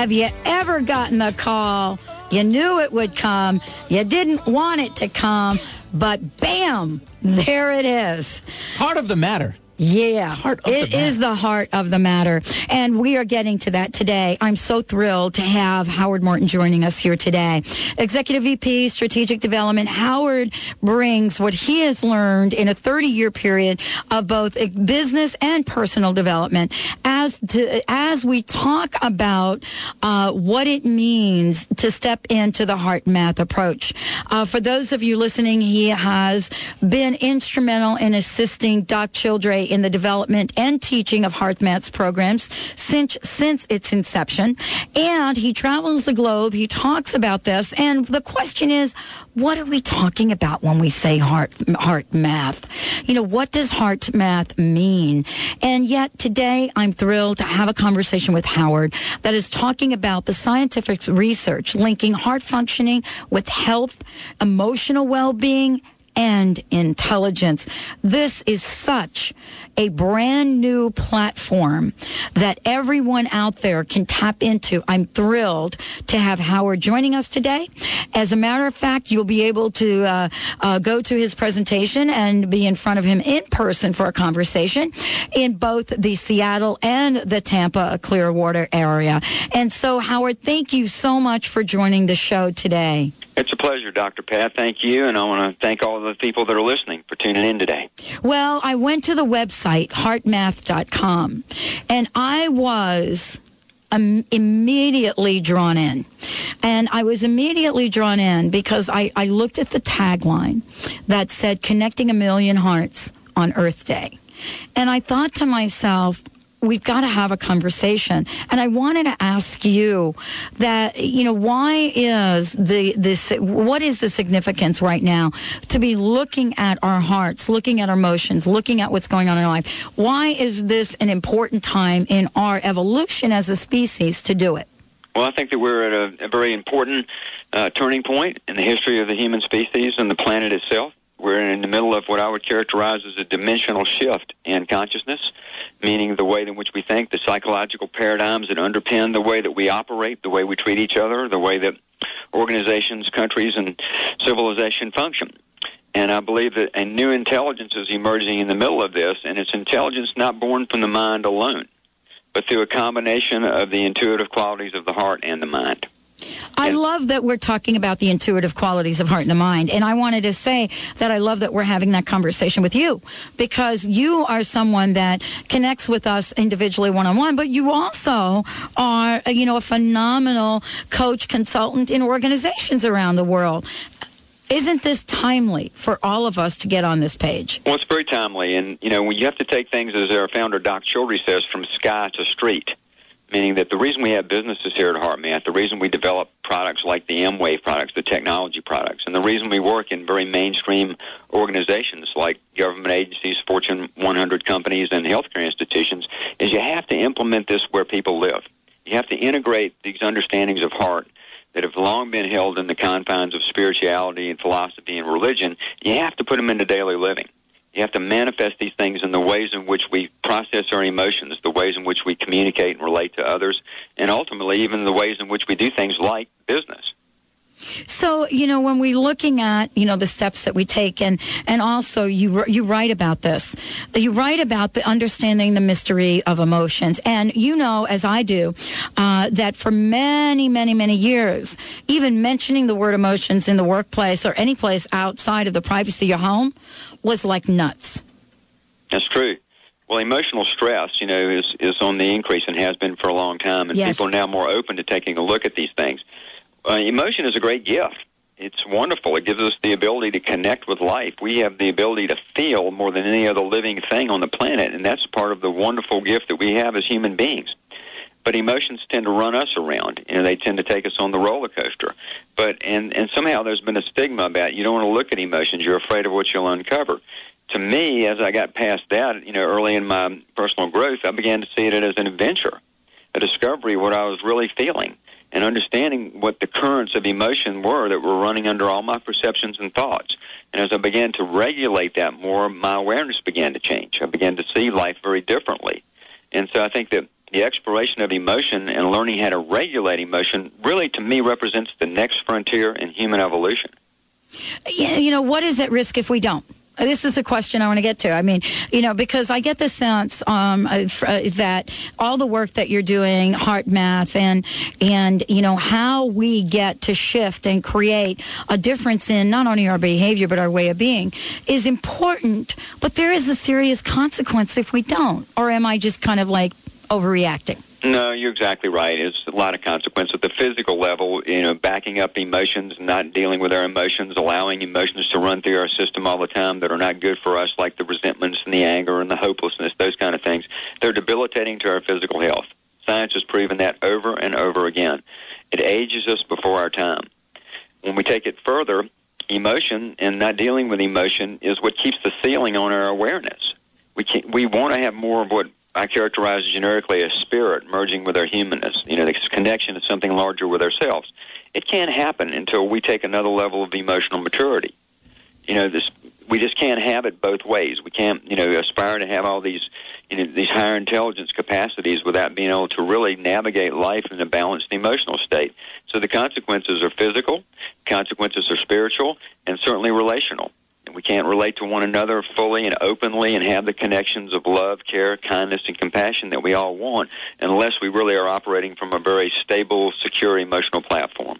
Have you ever gotten the call? You knew it would come. You didn't want it to come, but bam, there it is. Part of the matter. Yeah, it is the heart of the matter. And we are getting to that today. I'm so thrilled to have Howard Martin joining us here today. Executive VP, Strategic Development. Howard brings what he has learned in a 30 year period of both business and personal development as to, as we talk about uh, what it means to step into the HeartMath approach. Uh, for those of you listening, he has been instrumental in assisting Doc Childre in the development and teaching of HeartMath's programs since since its inception. And he travels the globe. He talks about this. And the question is, what are we talking about when we say heart HeartMath? You know, what does HeartMath mean? And yet today I'm thrilled to have a conversation with Howard that is talking about the scientific research linking heart functioning with health, emotional well-being, and intelligence. This is such a brand new platform that everyone out there can tap into. I'm thrilled to have Howard joining us today. As a matter of fact, you'll be able to uh, uh, go to his presentation and be in front of him in person for a conversation in both the Seattle and the Tampa Clearwater area. And so, Howard, thank you so much for joining the show today. It's a pleasure, Dr. Pat. Thank you, and I want to thank all the people that are listening for tuning in today. Well, I went to the website, heartmath.com, and I was um, immediately drawn in. And I was immediately drawn in because I, I looked at the tagline that said, Connecting a Million Hearts on Earth Day. And I thought to myself, we've got to have a conversation. And I wanted to ask you that, you know, why is the, this, what is the significance right now to be looking at our hearts, looking at our emotions, looking at what's going on in our life? Why is this an important time in our evolution as a species to do it? Well, I think that we're at a, a very important uh, turning point in the history of the human species and the planet itself. We're in the middle of what I would characterize as a dimensional shift in consciousness, meaning the way in which we think, the psychological paradigms that underpin the way that we operate, the way we treat each other, the way that organizations, countries, and civilization function. And I believe that a new intelligence is emerging in the middle of this, and it's intelligence not born from the mind alone, but through a combination of the intuitive qualities of the heart and the mind. I love that we're talking about the intuitive qualities of heart and the mind. And I wanted to say that I love that we're having that conversation with you because you are someone that connects with us individually one on one, but you also are, you know, a phenomenal coach consultant in organizations around the world. Isn't this timely for all of us to get on this page? Well, it's very timely. And, you know, you have to take things, as our founder, Doc Childre, says, from sky to street meaning that the reason we have businesses here at HeartMath, the reason we develop products like the emWave products, the technology products, and the reason we work in very mainstream organizations like government agencies, Fortune 100 companies, and healthcare institutions is you have to implement this where people live. You have to integrate these understandings of heart that have long been held in the confines of spirituality and philosophy and religion. You have to put them into daily living. You have to manifest these things in the ways in which we process our emotions, the ways in which we communicate and relate to others, and ultimately even the ways in which we do things like business. So, you know, when we're looking at, you know, the steps that we take and, and also you, you write about this, you write about the understanding the mystery of emotions. And you know, as I do, uh, that for many, many, many years, even mentioning the word emotions in the workplace or any place outside of the privacy of your home was like nuts. That's true. Well, emotional stress, you know, is, is on the increase and has been for a long time, and Yes. people are now more open to taking a look at these things. Uh, emotion is a great gift. It's wonderful. It gives us the ability to connect with life. We have the ability to feel more than any other living thing on the planet, and that's part of the wonderful gift that we have as human beings. But emotions tend to run us around. You know, they tend to take us on the roller coaster. But and and somehow there's been a stigma about you don't want to look at emotions. You're afraid of what you'll uncover. To me, as I got past that, you know, early in my personal growth, I began to see it as an adventure, a discovery of what I was really feeling, and understanding what the currents of emotion were that were running under all my perceptions and thoughts. And as I began to regulate that more, my awareness began to change. I began to see life very differently. And so I think that the exploration of emotion and learning how to regulate emotion really, to me, represents the next frontier in human evolution. Yeah, You know, what is at risk if we don't? This is a question I want to get to. I mean, you know, because I get the sense um, uh, uh, that all the work that you're doing, HeartMath, and and you know how we get to shift and create a difference in not only our behavior but our way of being is important. But there is a serious consequence if we don't. Or am I just kind of like overreacting? No, you're exactly right. It's a lot of consequence at the physical level. You know, backing up emotions, not dealing with our emotions, allowing emotions to run through our system all the time that are not good for us, like the resentments and the anger and the hopelessness, those kind of things. They're debilitating to our physical health. Science has proven that over and over again. It ages us before our time. When we take it further, emotion and not dealing with emotion is what keeps the ceiling on our awareness. We can, we want to have more of what I characterize generically as spirit merging with our humanness, you know, this connection to something larger with ourselves. It can't happen until we take another level of emotional maturity. You know, this we just can't have it both ways. We can't, you know, aspire to have all these, you know, these higher intelligence capacities without being able to really navigate life in a balanced emotional state. So the consequences are physical, consequences are spiritual, and certainly relational we can't relate to one another fully and openly and have the connections of love, care, kindness, and compassion that we all want unless we really are operating from a very stable, secure emotional platform.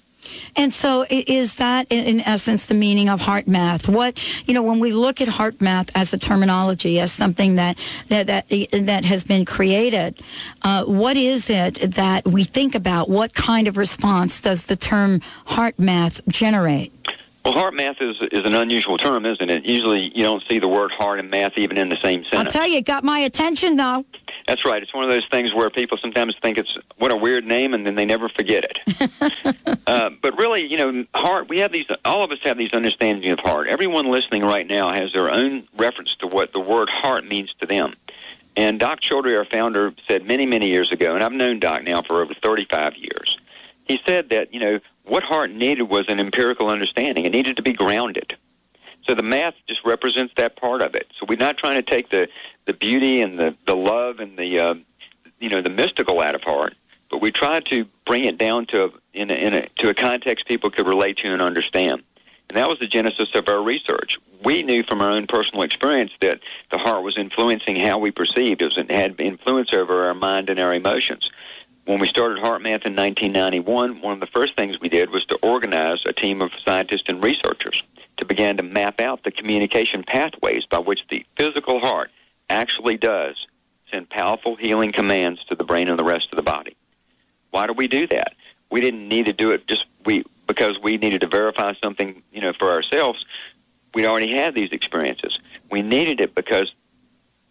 And so, is that in essence the meaning of HeartMath? What you know, when we look at HeartMath as a terminology, as something that that that, that has been created, uh, what is it that we think about? What kind of response does the term HeartMath generate? Well, HeartMath is is an unusual term, isn't it? Usually, you don't see the word heart and math even in the same sentence. I'll tell you, it got my attention though. That's right. It's one of those things where people sometimes think it's what a weird name, and then they never forget it. uh, but really, you know, heart. We have these. All of us have these understandings of heart. Everyone listening right now has their own reference to what the word heart means to them. And Doc Childre, our founder, said many, many years ago, and I've known Doc now for over 35 years. He said that you know what heart needed was an empirical understanding. It needed to be grounded. So the math just represents that part of it. So we're not trying to take the, the beauty and the, the love and the uh, you know the mystical out of heart, but we try to bring it down to a, in a, in a, to a context people could relate to and understand. And that was the genesis of our research. We knew from our own personal experience that the heart was influencing how we perceived. It, was, it had influence over our mind and our emotions. When we started HeartMath in 1991, one of the first things we did was to organize a team of scientists and researchers to begin to map out the communication pathways by which the physical heart actually does send powerful healing commands to the brain and the rest of the body. Why do we do that? We didn't need to do it just we because we needed to verify something, you know, for ourselves. We already had these experiences. We needed it because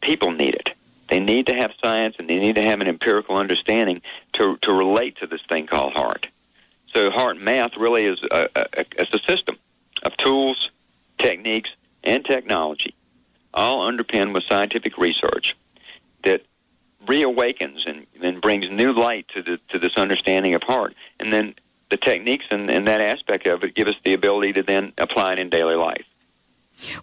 people need it. They need to have science and they need to have an empirical understanding to, to relate to this thing called heart. So HeartMath really is a, a, a, a system of tools, techniques, and technology, all underpinned with scientific research that reawakens and, and brings new light to, the, to this understanding of heart. And then the techniques and, and that aspect of it give us the ability to then apply it in daily life.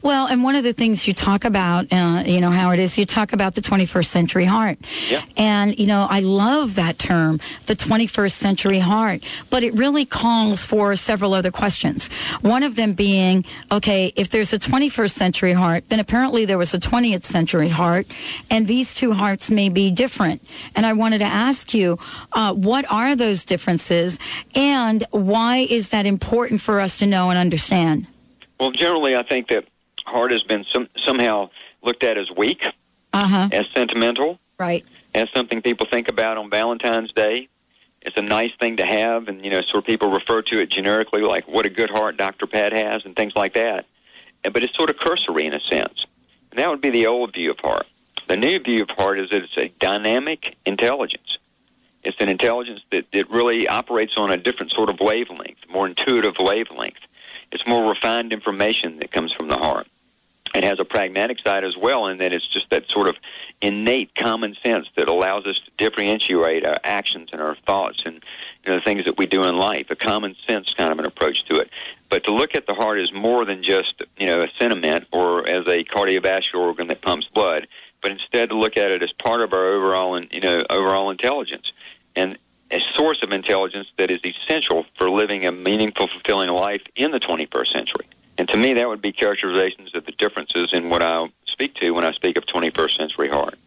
Well, and one of the things you talk about, uh, you know, Howard, is you talk about the 21st century heart. Yeah. And, you know, I love that term, the 21st century heart, but it really calls for several other questions. One of them being, okay, if there's a 21st century heart, then apparently there was a 20th century heart, and these two hearts may be different. And I wanted to ask you, uh, what are those differences, and why is that important for us to know and understand? Well, generally, I think that heart has been some, somehow looked at as weak, uh-huh. as sentimental, right, as something people think about on Valentine's Day. It's a nice thing to have, and you know, sort of people refer to it generically, like "what a good heart Dr. Pat has," and things like that. But it's sort of cursory in a sense, and that would be the old view of heart. The new view of heart is that it's a dynamic intelligence. It's an intelligence that, that really operates on a different sort of wavelength, more intuitive wavelength it's more refined information that comes from the heart. It has a pragmatic side as well in that it's just that sort of innate common sense that allows us to differentiate our actions and our thoughts and you know, the things that we do in life, a common sense kind of an approach to it. But to look at the heart as more than just, you know, a sentiment or as a cardiovascular organ that pumps blood, but instead to look at it as part of our overall, you know, overall intelligence and a source of intelligence that is essential for living a meaningful, fulfilling life in the 21st century. And to me, that would be characterizations of the differences in what I speak to when I speak of 21st century heart.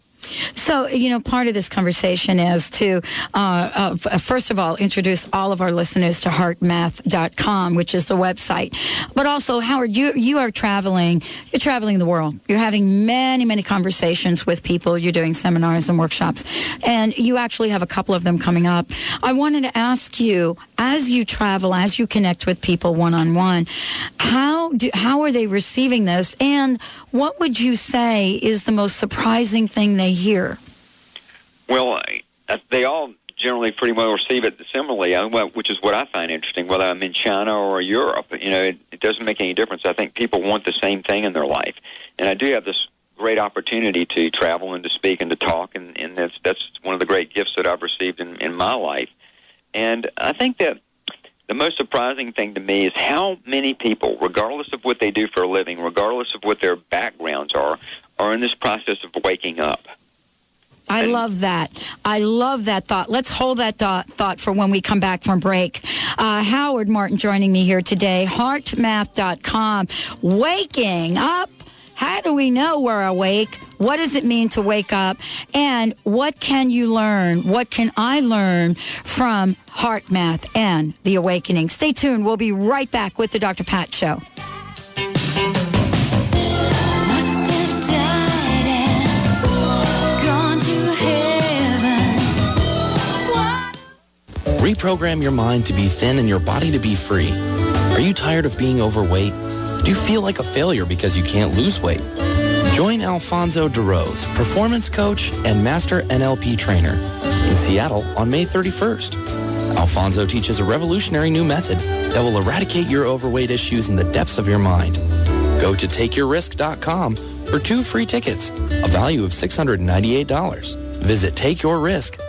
So, you know, part of this conversation is to, uh, uh, first of all, introduce all of our listeners to heartmath.com, which is the website. But also, Howard, you, you are traveling, you're traveling the world. You're having many, many conversations with people. You're doing seminars and workshops. And you actually have a couple of them coming up. I wanted to ask you, as you travel, as you connect with people one on one, how do, how are they receiving this? And what would you say is the most surprising thing they hear? Well, they all generally pretty well receive it similarly, uh, which is what I find interesting. Whether I'm in China or Europe, you know, it, it doesn't make any difference. I think people want the same thing in their life, and I do have this great opportunity to travel and to speak and to talk, and, and that's that's one of the great gifts that I've received in, in my life. And I think that the most surprising thing to me is how many people, regardless of what they do for a living, regardless of what their backgrounds are, are in this process of waking up. I love that. I love that thought. Let's hold that thought for when we come back from break. Uh, Howard Martin joining me here today, heartmath.com. Waking up. How do we know we're awake? What does it mean to wake up? And what can you learn? What can I learn from HeartMath and the awakening? Stay tuned. We'll be right back with the Dr. Pat Show. Reprogram your mind to be thin and your body to be free. Are you tired of being overweight? Do you feel like a failure because you can't lose weight? Join Alfonso DeRose, performance coach and master NLP trainer in Seattle on May 31st. Alfonso teaches a revolutionary new method that will eradicate your overweight issues in the depths of your mind. Go to takeyourrisk.com for two free tickets, a value of $698. Visit takeyourrisk.com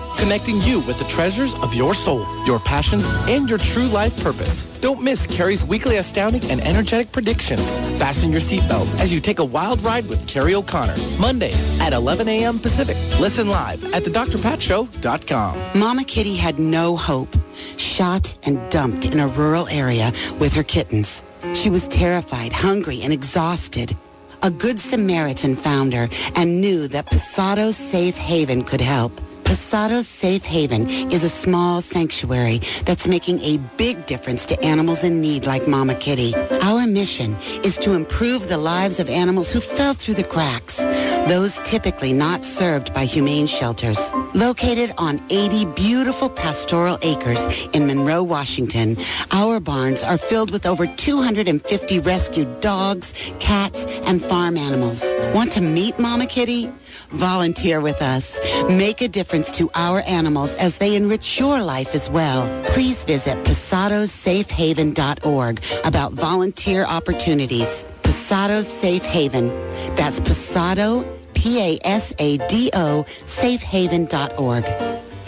connecting you with the treasures of your soul, your passions, and your true life purpose. Don't miss Carrie's weekly astounding and energetic predictions. Fasten your seatbelt as you take a wild ride with Carrie O'Connor. Mondays at 11 a.m. Pacific. Listen live at thedrpatshow.com. Mama Kitty had no hope. Shot and dumped in a rural area with her kittens. She was terrified, hungry, and exhausted. A good Samaritan found her and knew that Pasado Safe Haven could help. Pasado Safe Haven is a small sanctuary that's making a big difference to animals in need like Mama Kitty. Our mission is to improve the lives of animals who fell through the cracks, those typically not served by humane shelters. Located on 80 beautiful pastoral acres in Monroe, Washington, our barns are filled with over 250 rescued dogs, cats, and farm animals. Want to meet Mama Kitty? Volunteer with us. Make a difference to our animals as they enrich your life as well. Please visit pasadosafehaven.org about volunteer opportunities. Pasado Safe Haven. That's Pasado, P-A-S-A-D-O, safehaven.org.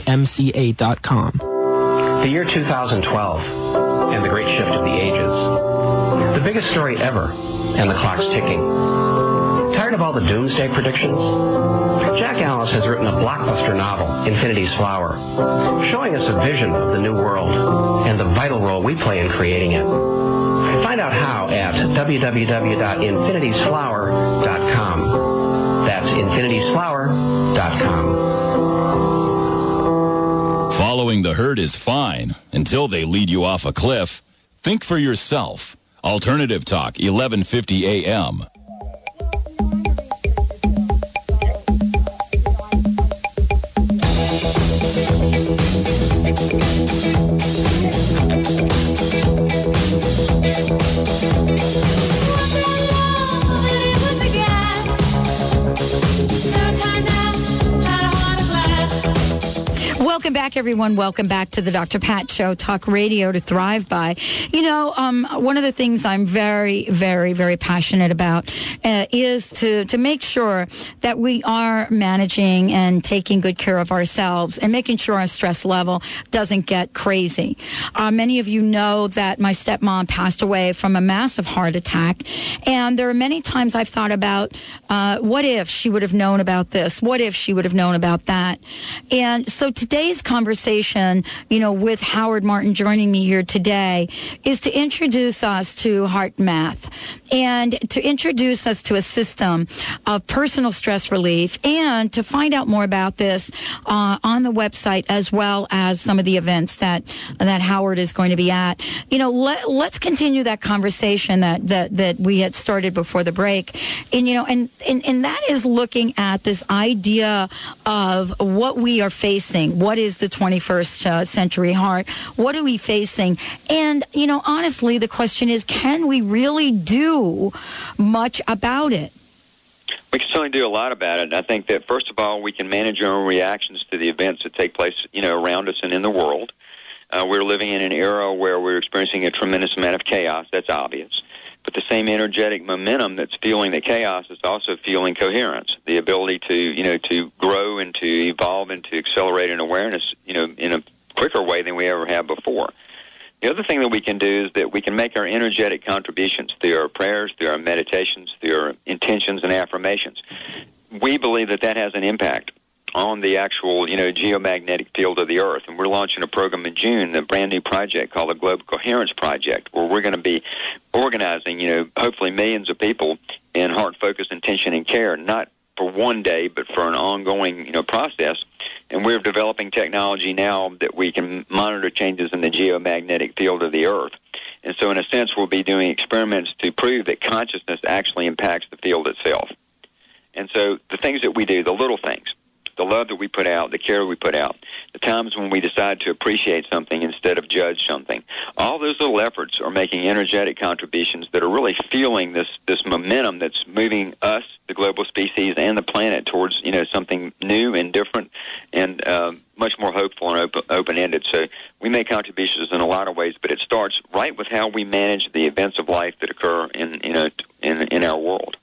mca.com. The year 2012 and the great shift of the ages. The biggest story ever, and the clock's ticking. Tired of all the doomsday predictions? Jack Alice has written a blockbuster novel, Infinity's Flower, showing us a vision of the new world and the vital role we play in creating it. Find out how at www.infinitiesflower.com. That's infinitiesflower.com following the herd is fine until they lead you off a cliff. Think for yourself. Alternative Talk, 11:50 a.m. Thank you. Welcome back, everyone. Welcome back to the Dr. Pat Show, Talk Radio to Thrive By. You know, um, one of the things I'm very, very, very passionate about uh, is to, to make sure that we are managing and taking good care of ourselves and making sure our stress level doesn't get crazy. Uh, many of you know that my stepmom passed away from a massive heart attack. And there are many times I've thought about uh, what if she would have known about this? What if she would have known about that? And so today's conversation, you know, with Howard Martin joining me here today is to introduce us to HeartMath and to introduce us to a system of personal stress relief and to find out more about this uh, on the website as well as some of the events that that Howard is going to be at. You know, let, let's continue that conversation that, that that we had started before the break. And you know, and, and and that is looking at this idea of what we are facing. What is the 21st uh, century heart? What are we facing? And you know, honestly, the question is, can we really do much about it? We can certainly do a lot about it. I think that first of all, we can manage our own reactions to the events that take place, you know, around us and in the world. Uh, we're living in an era where we're experiencing a tremendous amount of chaos. That's obvious. But the same energetic momentum that's fueling the chaos is also fueling coherence, the ability to, you know, to grow and to evolve and to accelerate an awareness, you know, in a quicker way than we ever have before. The other thing that we can do is that we can make our energetic contributions through our prayers, through our meditations, through our intentions and affirmations. We believe that that has an impact on the actual, you know, geomagnetic field of the Earth. And we're launching a program in June, a brand new project called the Global Coherence Project, where we're going to be organizing, you know, hopefully millions of people in heart focus, intention, and care, not for one day, but for an ongoing, you know, process. And we're developing technology now that we can monitor changes in the geomagnetic field of the Earth. And so, in a sense, we'll be doing experiments to prove that consciousness actually impacts the field itself. And so, the things that we do, the little things, the love that we put out, the care we put out, the times when we decide to appreciate something instead of judge something. All those little efforts are making energetic contributions that are really fueling this this momentum that's moving us, the global species, and the planet towards you know something new and different and uh, much more hopeful and open, open-ended. So we make contributions in a lot of ways, but it starts right with how we manage the events of life that occur in you know in in our world.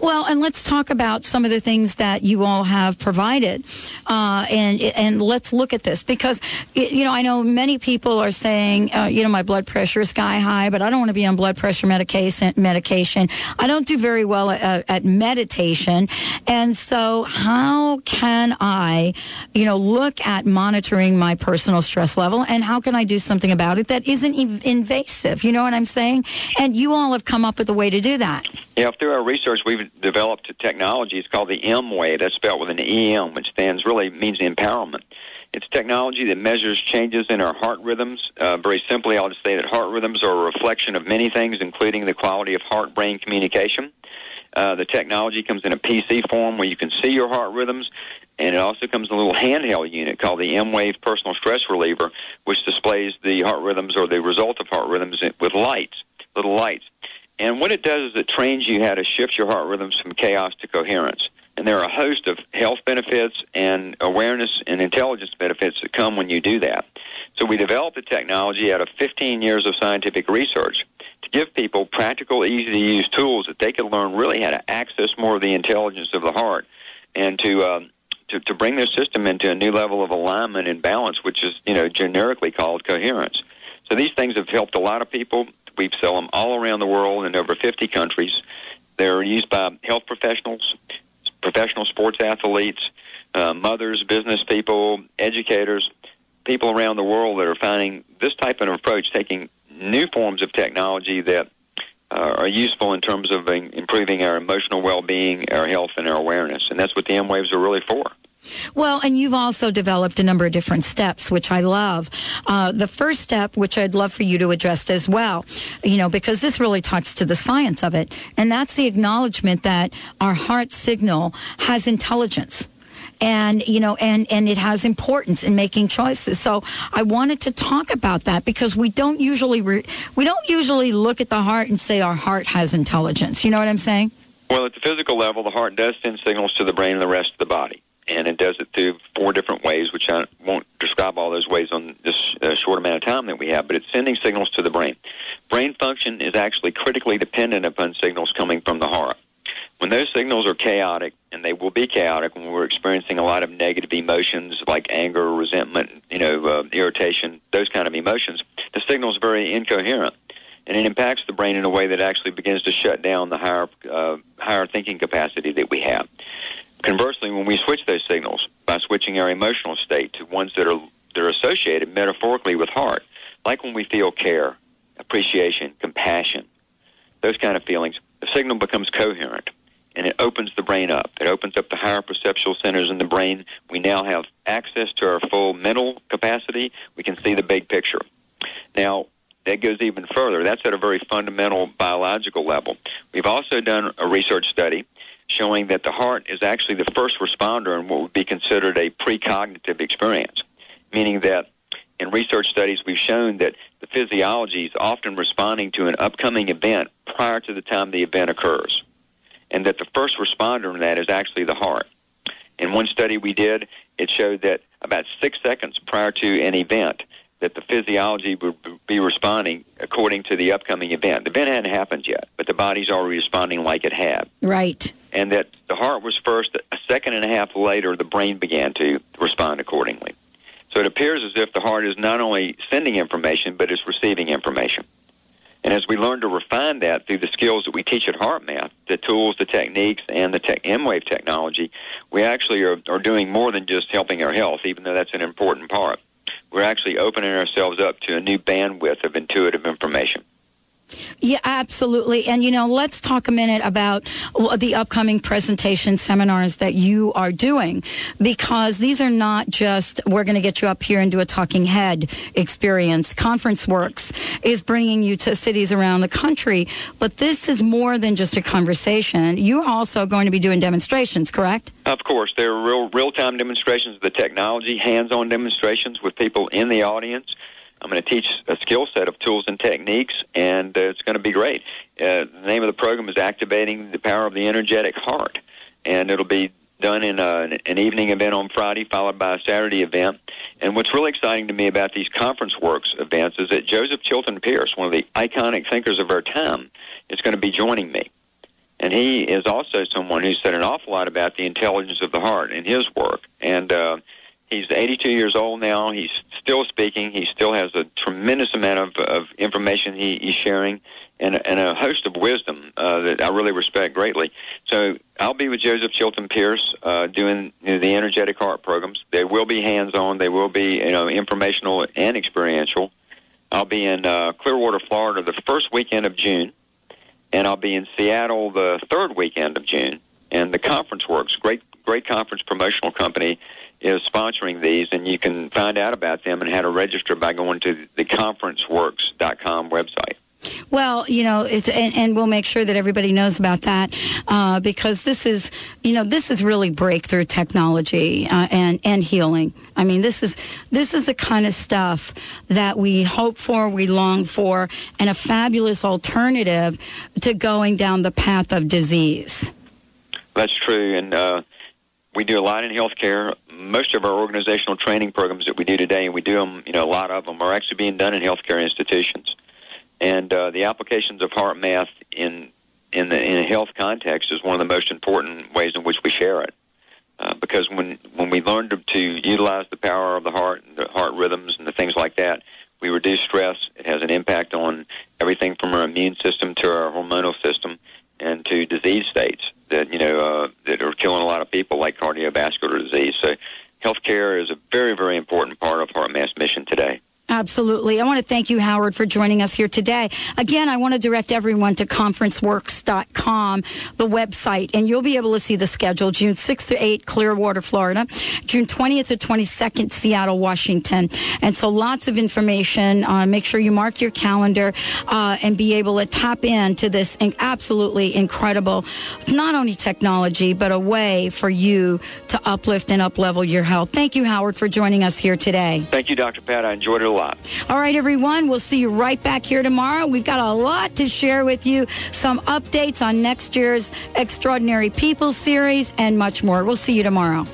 Well, and let's talk about some of the things that you all have provided, uh, and and let's look at this because you know I know many people are saying uh, you know my blood pressure is sky high, but I don't want to be on blood pressure medication. Medication. I don't do very well at, at meditation, and so how can I, you know, look at monitoring my personal stress level, and how can I do something about it that isn't invasive? You know what I'm saying? And you all have come up with a way to do that. Yeah, through our research, we've developed a technology. It's called the emWave. That's spelled with an EM, which stands really means empowerment. It's technology that measures changes in our heart rhythms. Uh, very simply, I'll just say that heart rhythms are a reflection of many things, including the quality of heart-brain communication. Uh, the technology comes in a PC form where you can see your heart rhythms, and it also comes in a little handheld unit called the emWave Personal Stress Reliever, which displays the heart rhythms or the result of heart rhythms with lights, little lights. And what it does is it trains you how to shift your heart rhythms from chaos to coherence. And there are a host of health benefits and awareness and intelligence benefits that come when you do that. So we developed the technology out of 15 years of scientific research to give people practical, easy to use tools that they can learn really how to access more of the intelligence of the heart and to, um, to, to bring their system into a new level of alignment and balance, which is, you know, generically called coherence. So these things have helped a lot of people. We sell them all around the world in over 50 countries. They're used by health professionals, professional sports athletes, uh, mothers, business people, educators, people around the world that are finding this type of approach, taking new forms of technology that uh, are useful in terms of improving our emotional well-being, our health, and our awareness. And that's what the emWaves are really for. Well, and you've also developed a number of different steps, which I love. Uh, the first step, which I'd love for you to address as well, you know, because this really talks to the science of it, and that's the acknowledgement that our heart signal has intelligence. And you know and and it has importance in making choices. So i wanted to talk about that because we don't usually re- we don't usually look at the heart and say our heart has intelligence. You know what i'm saying? Well at the physical level the heart does send signals to the brain and the rest of the body and it does it through four different ways, which I won't describe all those ways on this uh, short amount of time that we have, but it's sending signals to the brain. Brain function is actually critically dependent upon signals coming from the heart. When those signals are chaotic, and they will be chaotic when we're experiencing a lot of negative emotions like anger, resentment, you know, uh, irritation, those kind of emotions, the signal is very incoherent and it impacts the brain in a way that actually begins to shut down the higher uh, higher thinking capacity that we have. Conversely, when we switch those signals by switching our emotional state to ones that are that are associated metaphorically with heart, like when we feel care, appreciation, compassion, those kind of feelings, the signal becomes coherent and it opens the brain up. It opens up the higher perceptual centers in the brain. We now have access to our full mental capacity. We can see the big picture. Now, that goes even further. That's at a very fundamental biological level. We've also done a research study showing that the heart is actually the first responder in what would be considered a precognitive experience, meaning that in research studies we've shown that the physiology is often responding to an upcoming event prior to the time the event occurs, and that the first responder in that is actually the heart. In one study we did, it showed that about six seconds prior to an event, that the physiology would be responding according to the upcoming event. The event hadn't happened yet, but the body's already responding like it had. Right. And that the heart was first, a second and a half later, the brain began to respond accordingly. So it appears as if the heart is not only sending information, but is receiving information. And as we learn to refine that through the skills that we teach at HeartMath, the tools, the techniques, and the tech, emWave technology, we actually are, are doing more than just helping our health, even though that's an important part we're actually opening ourselves up to a new bandwidth of intuitive information. Yeah, absolutely. And, you know, let's talk a minute about the upcoming presentation seminars that you are doing because these are not just, we're going to get you up here and do a talking head experience. Conference Works is bringing you to cities around the country, but this is more than just a conversation. You're also going to be doing demonstrations, correct? Of course. They're real, real-time demonstrations of the technology, hands-on demonstrations with people in the audience. I'm going to teach a skill set of tools and techniques, and uh, it's going to be great. Uh, the name of the program is Activating the Power of the Energetic Heart, and it'll be done in a, an evening event on Friday, followed by a Saturday event. And what's really exciting to me about these Conference Works events is that Joseph Chilton Pearce, one of the iconic thinkers of our time, is going to be joining me. And he is also someone who said an awful lot about the intelligence of the heart in his work. And uh, He's 82 years old now. He's still speaking. He still has a tremendous amount of, of information he, he's sharing and, and a host of wisdom uh, that I really respect greatly. So I'll be with Joseph Chilton Pearce uh, doing you know, the energetic heart programs. They will be hands-on. They will be you know informational and experiential. I'll be in uh, Clearwater, Florida, the first weekend of June, and I'll be in Seattle the third weekend of June. And the conference works. Great, great conference promotional company is sponsoring these, and you can find out about them and how to register by going to the conferenceworks.com website. Well, you know, and, and, we'll make sure that everybody knows about that uh, because this is, you know, this is really breakthrough technology uh, and and healing. I mean, this is this is the kind of stuff that we hope for, we long for, and a fabulous alternative to going down the path of disease. That's true, and uh, we do a lot in healthcare most of our organizational training programs that we do today, and we do them, you know, a lot of them are actually being done in healthcare institutions. And uh, the applications of HeartMath in in the in a health context is one of the most important ways in which we share it. Uh, because when when we learn to, to utilize the power of the heart and the heart rhythms and the things like that, we reduce stress. It has an impact on everything from our immune system to our hormonal system and to disease states that you know uh, that are killing a lot of people, like cardiovascular disease. So, healthcare is a very, very important part of HeartMath's mission today. Absolutely. I want to thank you, Howard, for joining us here today. Again, I want to direct everyone to conferenceworks.com, the website, and you'll be able to see the schedule June 6th to 8th, Clearwater, Florida, June 20th to 22nd, Seattle, Washington. And so lots of information. Uh, make sure you mark your calendar uh, and be able to tap into this absolutely incredible, not only technology, but a way for you to uplift and uplevel your health. Thank you, Howard, for joining us here today. Thank you, Dr. Pat. I enjoyed it lot. All right, everyone. We'll see you right back here tomorrow. We've got a lot to share with you, some updates on next year's Extraordinary People series, and much more. We'll see you tomorrow.